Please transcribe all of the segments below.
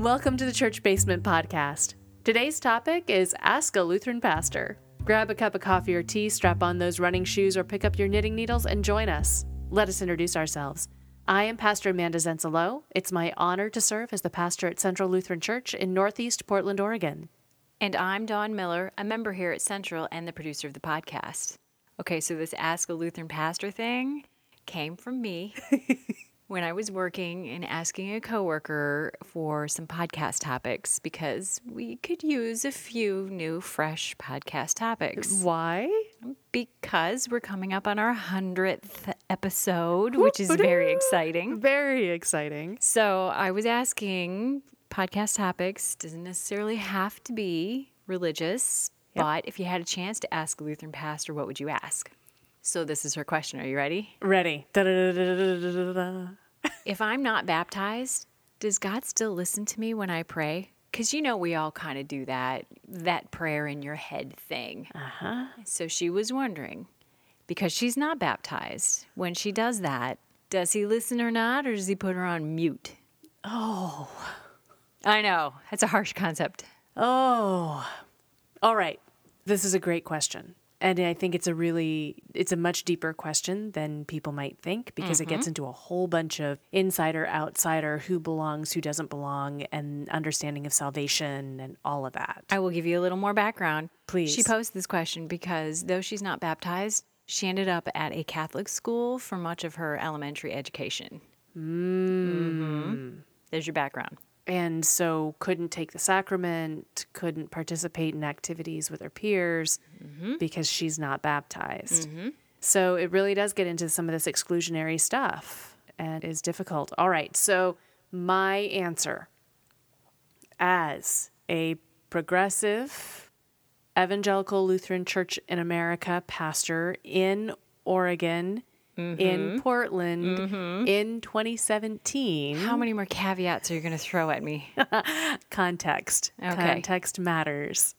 Welcome to the Church Basement Podcast. Today's topic is Ask a Lutheran Pastor. Grab a cup of coffee or tea, strap on those running shoes, or pick up your knitting needles and join us. Let us introduce ourselves. I am Pastor Amanda Zenzalo. It's my honor to serve as the pastor at Central Lutheran Church in Northeast Portland, Oregon. And I'm Dawn Miller, a member here at Central and the producer of the podcast. Okay, so this Ask a Lutheran Pastor thing came from me when I was working and asking a coworker for some podcast topics because we could use a few new, fresh podcast topics. Why? Because we're coming up on our 100th episode, which is very exciting. Very exciting. So I was asking podcast topics, doesn't necessarily have to be religious, but if you had a chance to ask a Lutheran pastor, what would you ask? So this is her question. Are you ready? Ready. Da-da-da-da-da-da-da. If I'm not baptized, does God still listen to me when I pray? Because you know, we all kind of do that, that prayer in your head thing. Uh-huh. So she was wondering, because she's not baptized, when she does that, does he listen or not, or does he put her on mute? Oh. I know, that's a harsh concept. Oh. All right. This is a great question. And I think it's a really it's a much deeper question than people might think because it gets into a whole bunch of insider outsider who belongs who doesn't belong and understanding of salvation and all of that. I will give you a little more background. Please. She posed this question because though she's not baptized, she ended up at a Catholic school for much of her elementary education. Mm. There's your background. And so couldn't take the sacrament, couldn't participate in activities with her peers mm-hmm. because she's not baptized. Mm-hmm. So it really does get into some of this exclusionary stuff and is difficult. All right, so my answer as a progressive evangelical Lutheran Church in America pastor in Oregon, in Portland, in 2017 How many more caveats are you going to throw at me? context. Okay. Context matters.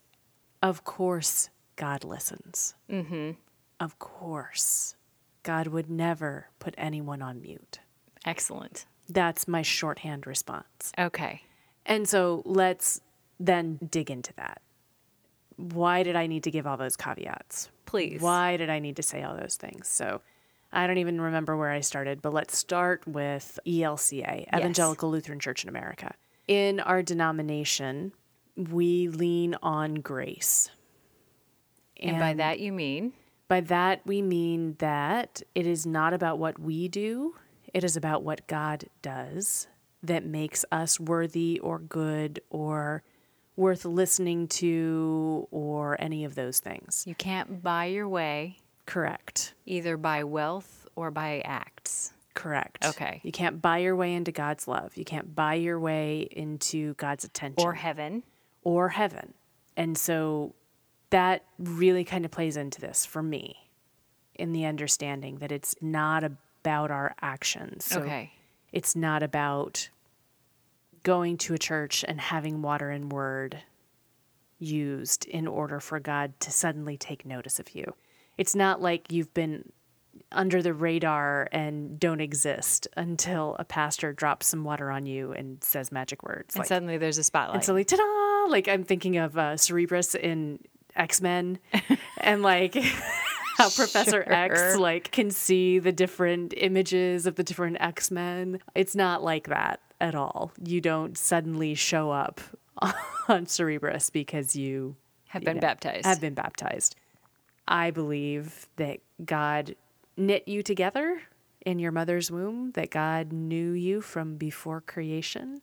Of course, God listens. Mm-hmm. Of course. God would never put anyone on mute. Excellent. That's my shorthand response. Okay. And so let's then dig into that. Why did I need to give all those caveats? Please. Why did I need to say all those things? So I don't even remember where I started, but let's start with ELCA, Evangelical Lutheran Church in America. In our denomination, we lean on grace. And by that you mean? By that, we mean that it is not about what we do, it is about what God does that makes us worthy or good or worth listening to or any of those things. You can't buy your way Correct. either by wealth or by acts. Correct. Okay. You can't buy your way into God's love. You can't buy your way into God's attention Or heaven. or heaven. And so that really kind of plays into this for me in the understanding that it's not about our actions. So okay. it's not about going to a church and having water and word used in order for God to suddenly take notice of you. It's not like you've been under the radar and don't exist until a pastor drops some water on you and says magic words. And like, suddenly there's a spotlight. and like ta-da! Like I'm thinking of uh, Cerebrus in X Men, and like how Professor X like can see the different images of the different X Men. It's not like that at all. You don't suddenly show up on Cerebrus because you have you been know, baptized. Have been baptized. I believe that God knit you together in your mother's womb, that God knew you from before creation,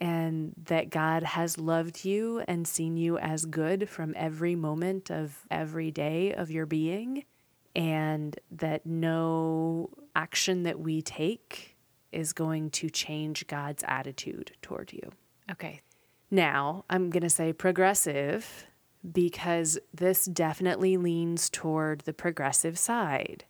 and that God has loved you and seen you as good from every moment of every day of your being, and that no action that we take is going to change God's attitude toward you. okay. Now, I'm going to say progressive because this definitely leans toward the progressive side,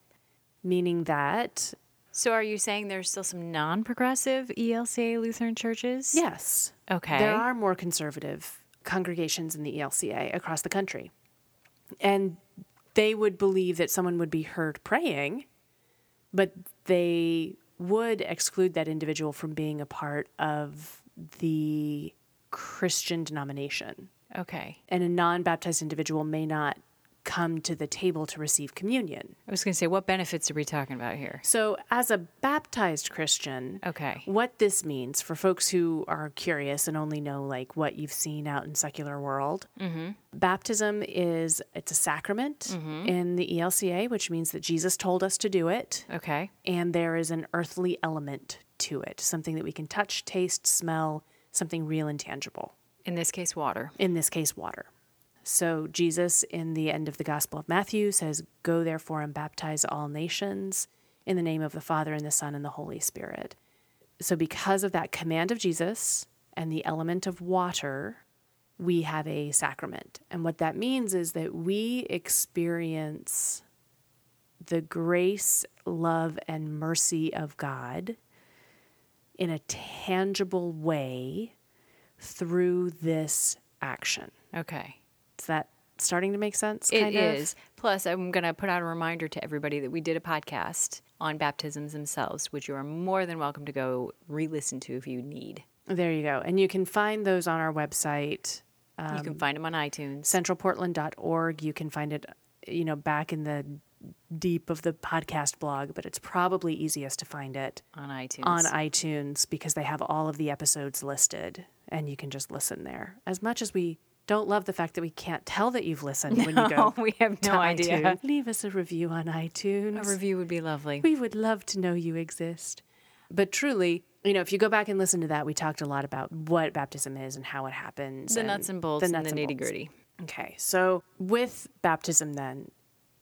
meaning that, So are you saying there's still some non-progressive E ELCA Lutheran churches? yes, Okay. there are more conservative congregations in the ELCA across the country. And they would believe that someone would be heard praying, but they would exclude that individual from being a part of the Christian denomination. Okay. And a non baptized individual may not come to the table to receive communion. I was going to say, what benefits are we talking about here? So, as a baptized Christian, Okay. what this means for folks who are curious and only know like what you've seen out in secular world mm-hmm. baptism is it's a sacrament mm-hmm. in the elca which means that jesus told us to do it Okay. and there is an earthly element to it something that we can touch taste smell something real and tangible In this case, water. in this case water. So jesus in the end of the gospel of matthew says go therefore and baptize all nations in the name of the father and the son and the holy spirit. So because of that command of jesus and the element of water we have a sacrament. And what that means is that we experience the grace love and mercy of god in a tangible way through this action Okay. is that starting to make sense? It of? Plus, I'm going to put out a reminder to everybody that we did a podcast on baptisms themselves, which you are more than welcome to go re listen to if you need. There you go. And you can find those on our website, you can um, find them on iTunes. centralportland.org. You can find it, you know, back in the deep of the podcast blog, but it's probably easiest to find it On iTunes. on iTunes because they have all of the episodes listed and you can just listen there. As much as we don't love the fact that we can't tell that you've listened when you go we have no idea. iTunes, leave us a review on iTunes. A review would be lovely. We would love to know you exist. But truly, you know, if you go back and listen to that, we talked a lot about what baptism is and how it happens. The nuts and bolts and nuts the nitty gritty. Okay, so with baptism, then,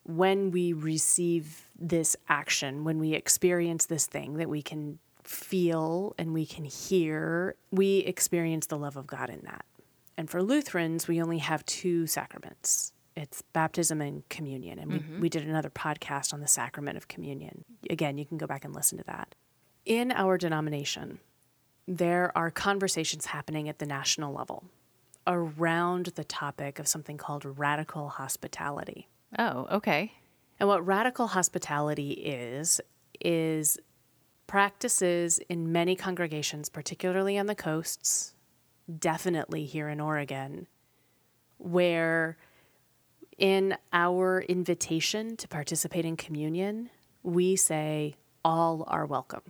when we receive this action, when we experience this thing that we can feel and we can hear, we experience the love of God in that. And for Lutherans, we only have two sacraments it's baptism and communion. And we, mm-hmm. we did another podcast on the sacrament of communion. Again, you can go back and listen to that. In our denomination, there are conversations happening at the national level around the topic of something called radical hospitality. Oh, okay. And what radical hospitality is, is practices in many congregations, particularly on the coasts, definitely here in Oregon, where in our invitation to participate in communion, we say, all are welcome.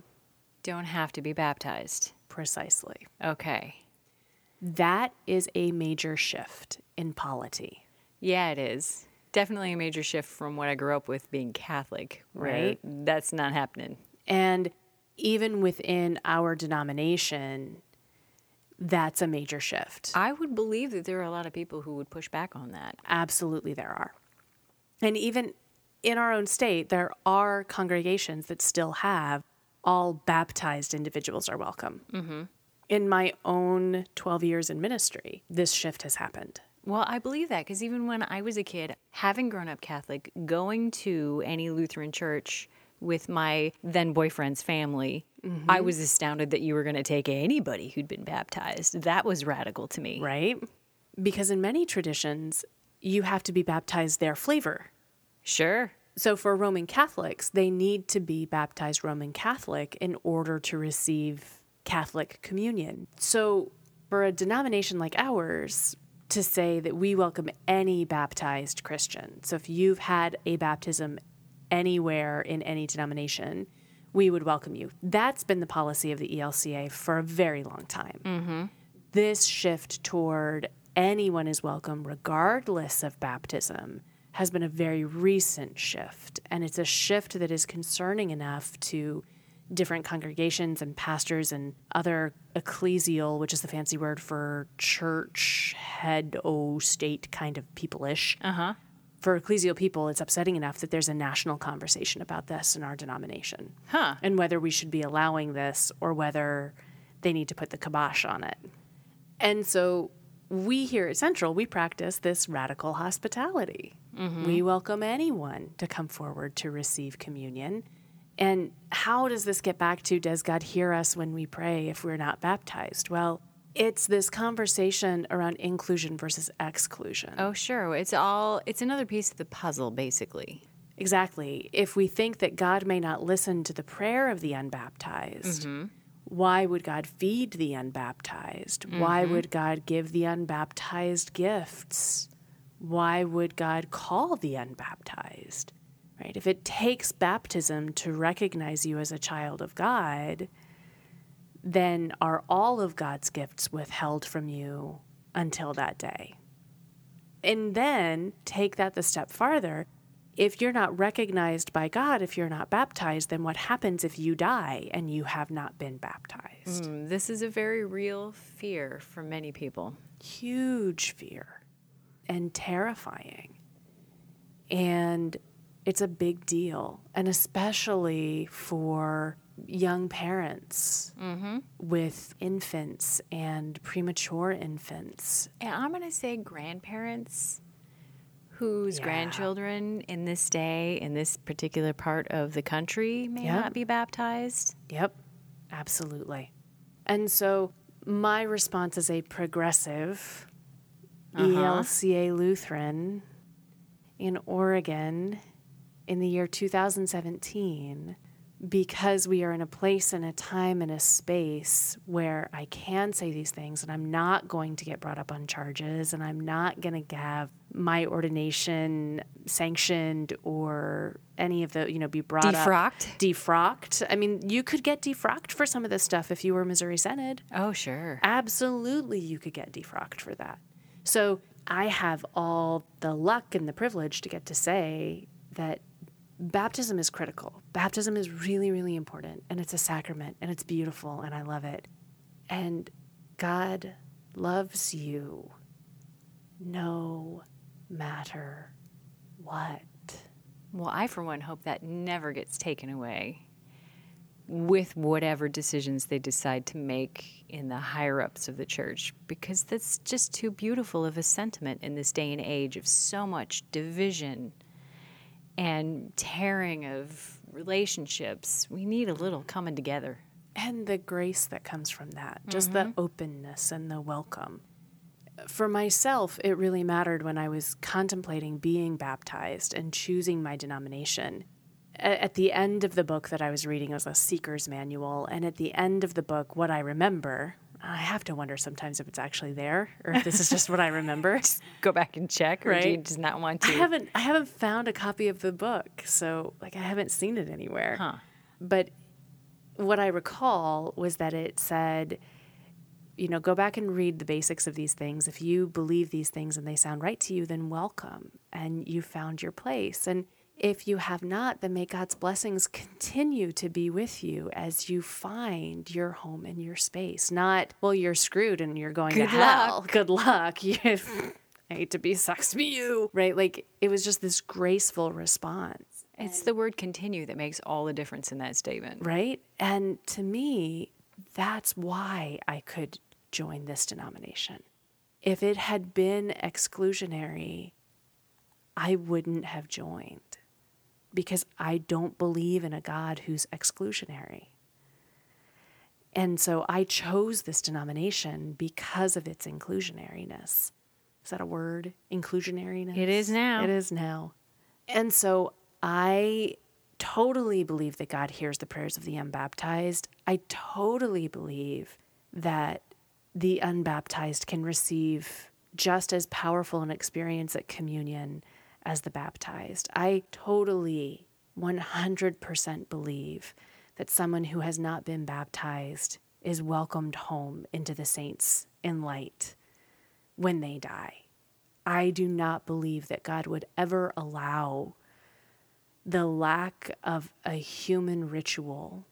Don't have to be baptized. Precisely. Okay. That is a major shift in polity. Yeah, it is. Definitely a major shift from what I grew up with being Catholic. Right. That's not happening. And even within our denomination, that's a major shift. I would believe that there are a lot of people who would push back on that. Absolutely, there are. And even in our own state, there are congregations that still have all baptized individuals are welcome. Mm-hmm. In my own 12 years in ministry, this shift has happened. Well, I believe that because even when I was a kid, having grown up Catholic, going to any Lutheran church with my then boyfriend's family, I mm-hmm. was astounded that you were going to take anybody who'd been baptized. That was radical to me. right? Because in many traditions, you have to be baptized their flavor. Sure. So for Roman Catholics, they need to be baptized Roman Catholic in order to receive Catholic communion. So for a denomination like ours, to say that we welcome any baptized Christian. So if you've had a baptism anywhere in any denomination, we would welcome you. That's been the policy of the ELCA for a very long time. This shift toward anyone is welcome, regardless of baptism, has been a very recent shift. And it's a shift that is concerning enough to different congregations and pastors and other ecclesial, which is the fancy word for church, head, o, state kind of people ish. Uh huh. For ecclesial people, it's upsetting enough that there's a national conversation about this in our denomination Huh. and whether we should be allowing this or whether they need to put the kibosh on it. And so we here at Central, we practice this radical hospitality. Mm-hmm. We welcome anyone to come forward to receive communion. And how does this get back to does God hear us when we pray if we're not baptized? Well, it's this conversation around inclusion versus exclusion. Oh, sure. It's all, it's another piece of the puzzle, basically. Exactly. If we think that God may not listen to the prayer of the unbaptized, mm-hmm. Why would God feed the unbaptized? Why mm-hmm. would God give the unbaptized gifts? Why would God call the unbaptized? Right? If it takes baptism to recognize you as a child of God, then are all of God's gifts withheld from you until that day? And then take that the step farther. If you're not recognized by God, if you're not baptized, then what happens if you die and you have not been baptized? Mm, This is a very real fear for many people. Huge fear and terrifying. And it's a big deal, and especially for young parents mm-hmm. with infants and premature infants. And I'm going to say grandparents whose Yeah. grandchildren in this day, in this particular part of the country, may Yeah. not be baptized. Yep, absolutely. And so my response as a progressive uh-huh. ELCA Lutheran in Oregon in the year 2017, because we are in a place and a time and a space where I can say these things and I'm not going to get brought up on charges and I'm not going to have my ordination sanctioned or any of the, you know, be brought up Defrocked? defrocked. I mean, you could get defrocked for some of this stuff if you were Missouri Synod. Oh, sure. Absolutely, you could get defrocked for that. So I have all the luck and the privilege to get to say that baptism is critical. Baptism is really, really important, and it's a sacrament, and it's beautiful, and I love it. And God loves you no matter what. Well, I, for one, hope that never gets taken away with whatever decisions they decide to make in the higher ups of the church, because that's just too beautiful of a sentiment in this day and age of so much division and tearing of relationships. We need a little coming together. and the grace that comes from that, just the mm-hmm. openness and the welcome. For myself, it really mattered when I was contemplating being baptized and choosing my denomination. At the end of the book that I was reading it was a seeker's manual, and at the end of the book, what I remember, I have to wonder sometimes if it's actually there or if this is just what I remember. Go back and check, or do you Right. just not want to? I haven't I haven't found a copy of the book, so like I haven't seen it anywhere. Huh. But what I recall was that it said, you know, go back and read the basics of these things. If you believe these things and they sound right to you, then welcome and you found your place. And if you have not, then may God's blessings continue to be with you as you find your home and your space. Not, well, you're screwed and you're going Good to hell. Good luck. I hate to be sucks be you. Right? Like it was just this graceful response It's the word continue that makes all the difference in that statement. right? And to me, that's why I could join this denomination. If it had been exclusionary, I wouldn't have joined because I don't believe in a God who's exclusionary. And so I chose this denomination because of its inclusionariness. Is that a word? Inclusionariness? It is now. It is now. And so I totally believe that God hears the prayers of the unbaptized. I totally believe that the unbaptized can receive just as powerful an experience at communion as the baptized. I totally 100% believe that someone who has not been baptized is welcomed home into the saints in light when they die. I do not believe that God would ever allow the lack of a human ritual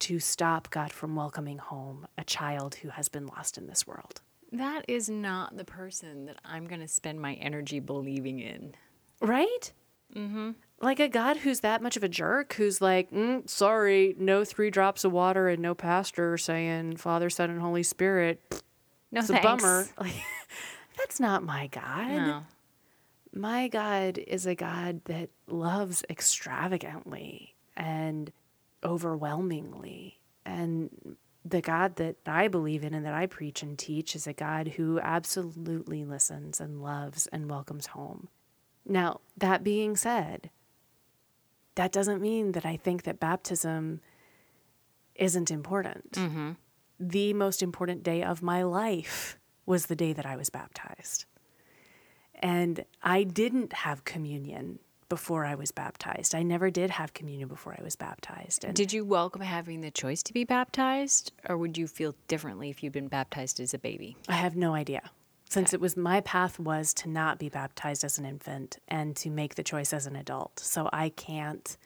to stop God from welcoming home a child who has been lost in this world. That is not the person that I'm going to spend my energy believing in. Right? Mm-hmm. Like a God who's that much of a jerk, who's like, mm, sorry, no three drops of water and no pastor saying Father, Son, and Holy Spirit. No, It's a bummer. Like, that's not my God. No. my God is a God that loves extravagantly and overwhelmingly. And the God that I believe in and that I preach and teach is a God who absolutely listens and loves and welcomes home. Now, that being said, that doesn't mean that I think that baptism isn't important. Mm-hmm. The most important day of my life was the day that I was baptized. And I didn't have communion before I was baptized. I never did have communion before I was baptized. And Did you welcome having the choice to be baptized, or would you feel differently if you'd been baptized as a baby? I have no idea. Since it was my path was to not be baptized as an infant and to make the choice as an adult. So I can't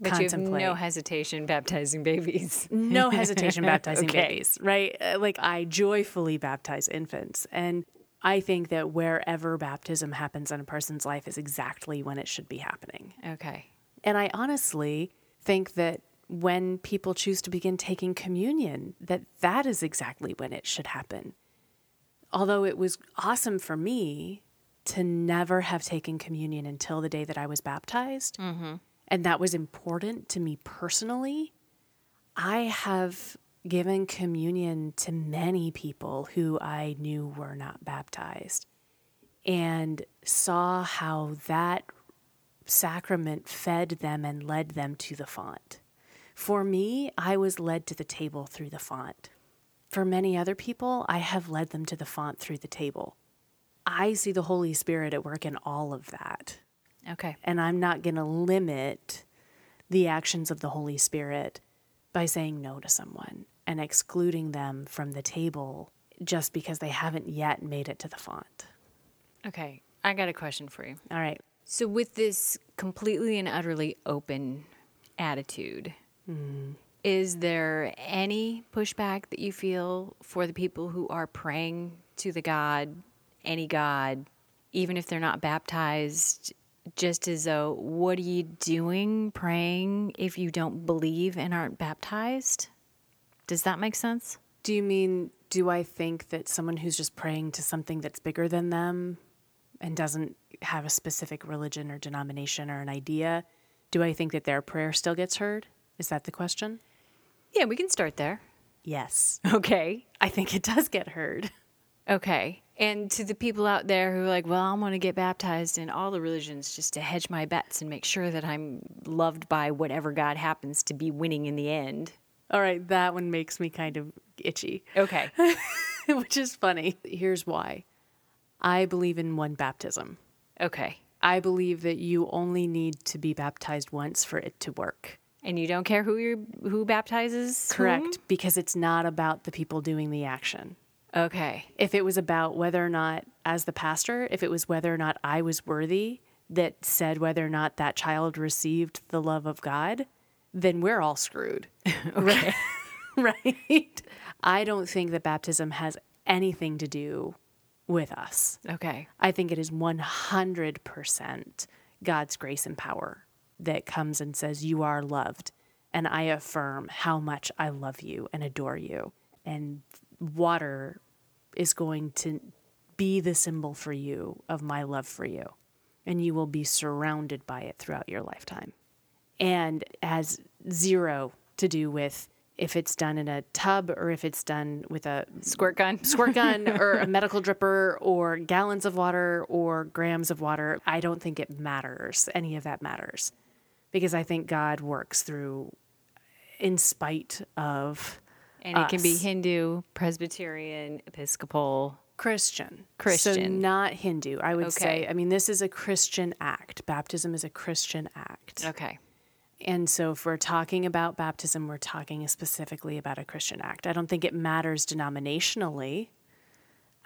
But you have contemplate. no hesitation baptizing babies. no hesitation baptizing Okay. babies, right? Uh, Like I joyfully baptize infants. And I think that wherever baptism happens in a person's life is exactly when it should be happening. Okay. And I honestly think that when people choose to begin taking communion, that that is exactly when it should happen. Although it was awesome for me to never have taken communion until the day that I was baptized, mm-hmm. and that was important to me personally, I have given communion to many people who I knew were not baptized and saw how that sacrament fed them and led them to the font. For me, I was led to the table through the font. For many other people, I have led them to the font through the table. I see the Holy Spirit at work in all of that. Okay. And I'm not going to limit the actions of the Holy Spirit by saying no to someone and excluding them from the table just because they haven't yet made it to the font. Okay. I got a question for you. All right. So, with this completely and utterly open attitude, mm-hmm. Is there any pushback that you feel for the people who are praying to the God, any God, even if they're not baptized? Just as though, what are you doing praying if you don't believe and aren't baptized? Does that make sense? Do you mean, do I think that someone who's just praying to something that's bigger than them and doesn't have a specific religion or denomination or an idea, do I think that their prayer still gets heard? Is that the question? Yeah, we can start there. Yes. Okay. I think it does get heard. Okay. And to the people out there who are like, well, I'm going to get baptized in all the religions just to hedge my bets and make sure that I'm loved by whatever God happens to be winning in the end. All right, that one makes me kind of itchy, Okay. which is funny. Here's why I believe in one baptism. okay. I believe that you only need to be baptized once for it to work. And you don't care who you who baptizes? whom? Correct, because it's not about the people doing the action. Okay. If it was about whether or not, as the pastor, if it was whether or not I was worthy that said whether or not that child received the love of God, then we're all screwed. okay. right? I don't think that baptism has anything to do with us. Okay. I think it is 100% God's grace and power that comes and says, You are loved. And I affirm how much I love you and adore you. And water is going to be the symbol for you of my love for you. And you will be surrounded by it throughout your lifetime. And has zero to do with if it's done in a tub or if it's done with a Squirt gun. squirt gun or a medical dripper or gallons of water or grams of water. I don't think it matters. Any of that matters because I think God works through, in spite of And it can be. Hindu, Presbyterian, Episcopal. Christian. Christian. So not Hindu. I would say, I mean, this is a Christian act. Baptism is a Christian act. Okay. And so, if we're talking about baptism, we're talking specifically about a Christian act. I don't think it matters denominationally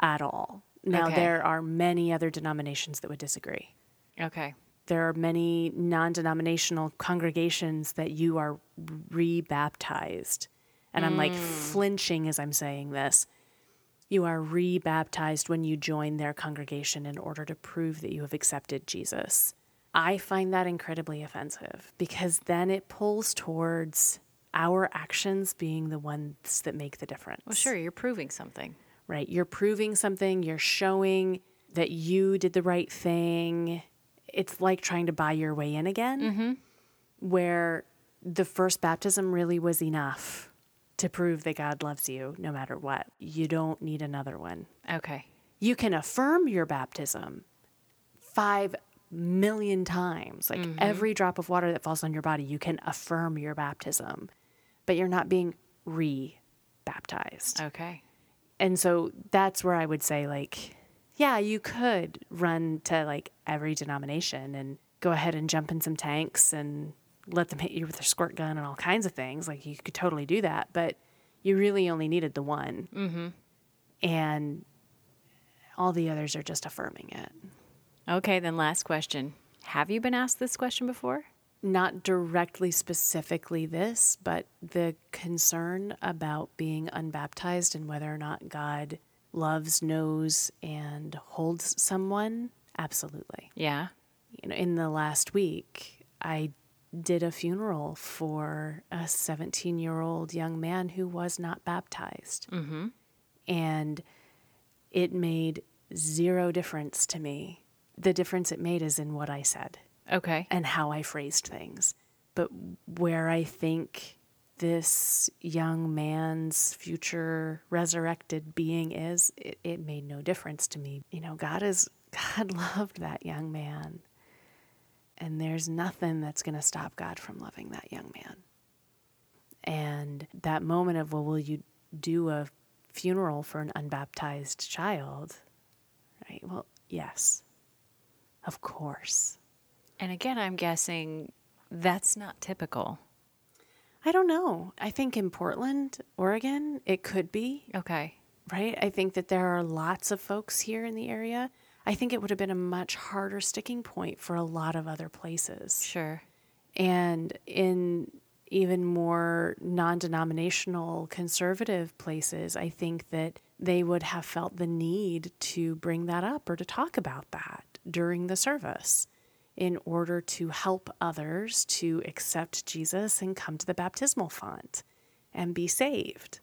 at all. Now, Okay. there are many other denominations that would disagree. Okay. There are many non denominational congregations that you are rebaptized. And I'm like hmm. flinching as I'm saying this. You are rebaptized when you join their congregation in order to prove that you have accepted Jesus. I find that incredibly offensive because then it pulls towards our actions being the ones that make the difference Well, sure, you're proving something. right? You're proving something, you're showing that you did the right thing. It's like trying to buy your way in again, mm-hmm. where the first baptism really was enough to prove that God loves you no matter what. You don't need another one. Okay. You can affirm your baptism five million times. Like mm-hmm. every drop of water that falls on your body, you can affirm your baptism, but you're not being re baptized. Okay. And so that's where I would say, like, yeah, you could run to like every denomination and go ahead and jump in some tanks and let them hit you with their squirt gun and all kinds of things. Like, you could totally do that, but you really only needed the one. Mm-hmm. And all the others are just affirming it. Okay, then last question. Have you been asked this question before? not directly specifically this, but the concern about being unbaptized and whether or not God loves, knows, and holds someone, absolutely. Yeah. You know, in the last week, I did a funeral for a 17 year old young man who was not baptized. Mm-hmm. And it made zero difference to me. The difference it made is in what I said Okay. and how I phrased things. But where I think this young man's future resurrected being is, it, it made no difference to me. You know, God is God loved that young man. And there's nothing that's going to stop God from loving that young man. And that moment of, well, will you do a funeral for an unbaptized child? Right? Well, yes, of course. And again, I'm guessing that's not typical. I don't know. I think in Portland, Oregon, it could be, Okay. right? I think that there are lots of folks here in the area. I think it would have been a much harder sticking point for a lot of other places. Sure. And in even more non denominational conservative places, I think that they would have felt the need to bring that up or to talk about that during the service in order to help others to accept Jesus and come to the baptismal font and be saved.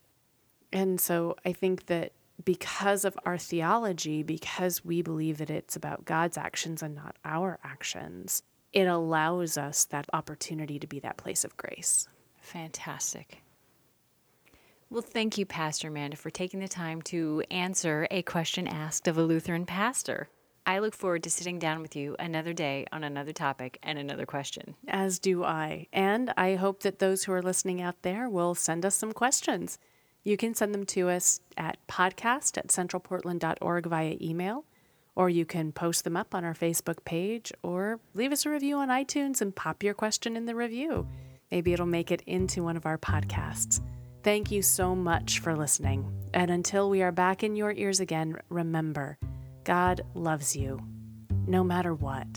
And so I think that because of our theology, because we believe that it's about God's actions and not our actions, it allows us that opportunity to be that place of grace. Fantastic. Well, thank you, Pastor Amanda, for taking the time to answer a question asked of a Lutheran pastor. I look forward to sitting down with you another day on another topic and another question. As do I. And I hope that those who are listening out there will send us some questions. You can send them to us at podcast at centralportland.org via email, or you can post them up on our Facebook page, or leave us a review on iTunes and pop your question in the review. Maybe it'll make it into one of our podcasts. Thank you so much for listening. And until we are back in your ears again, remember God loves you no matter what.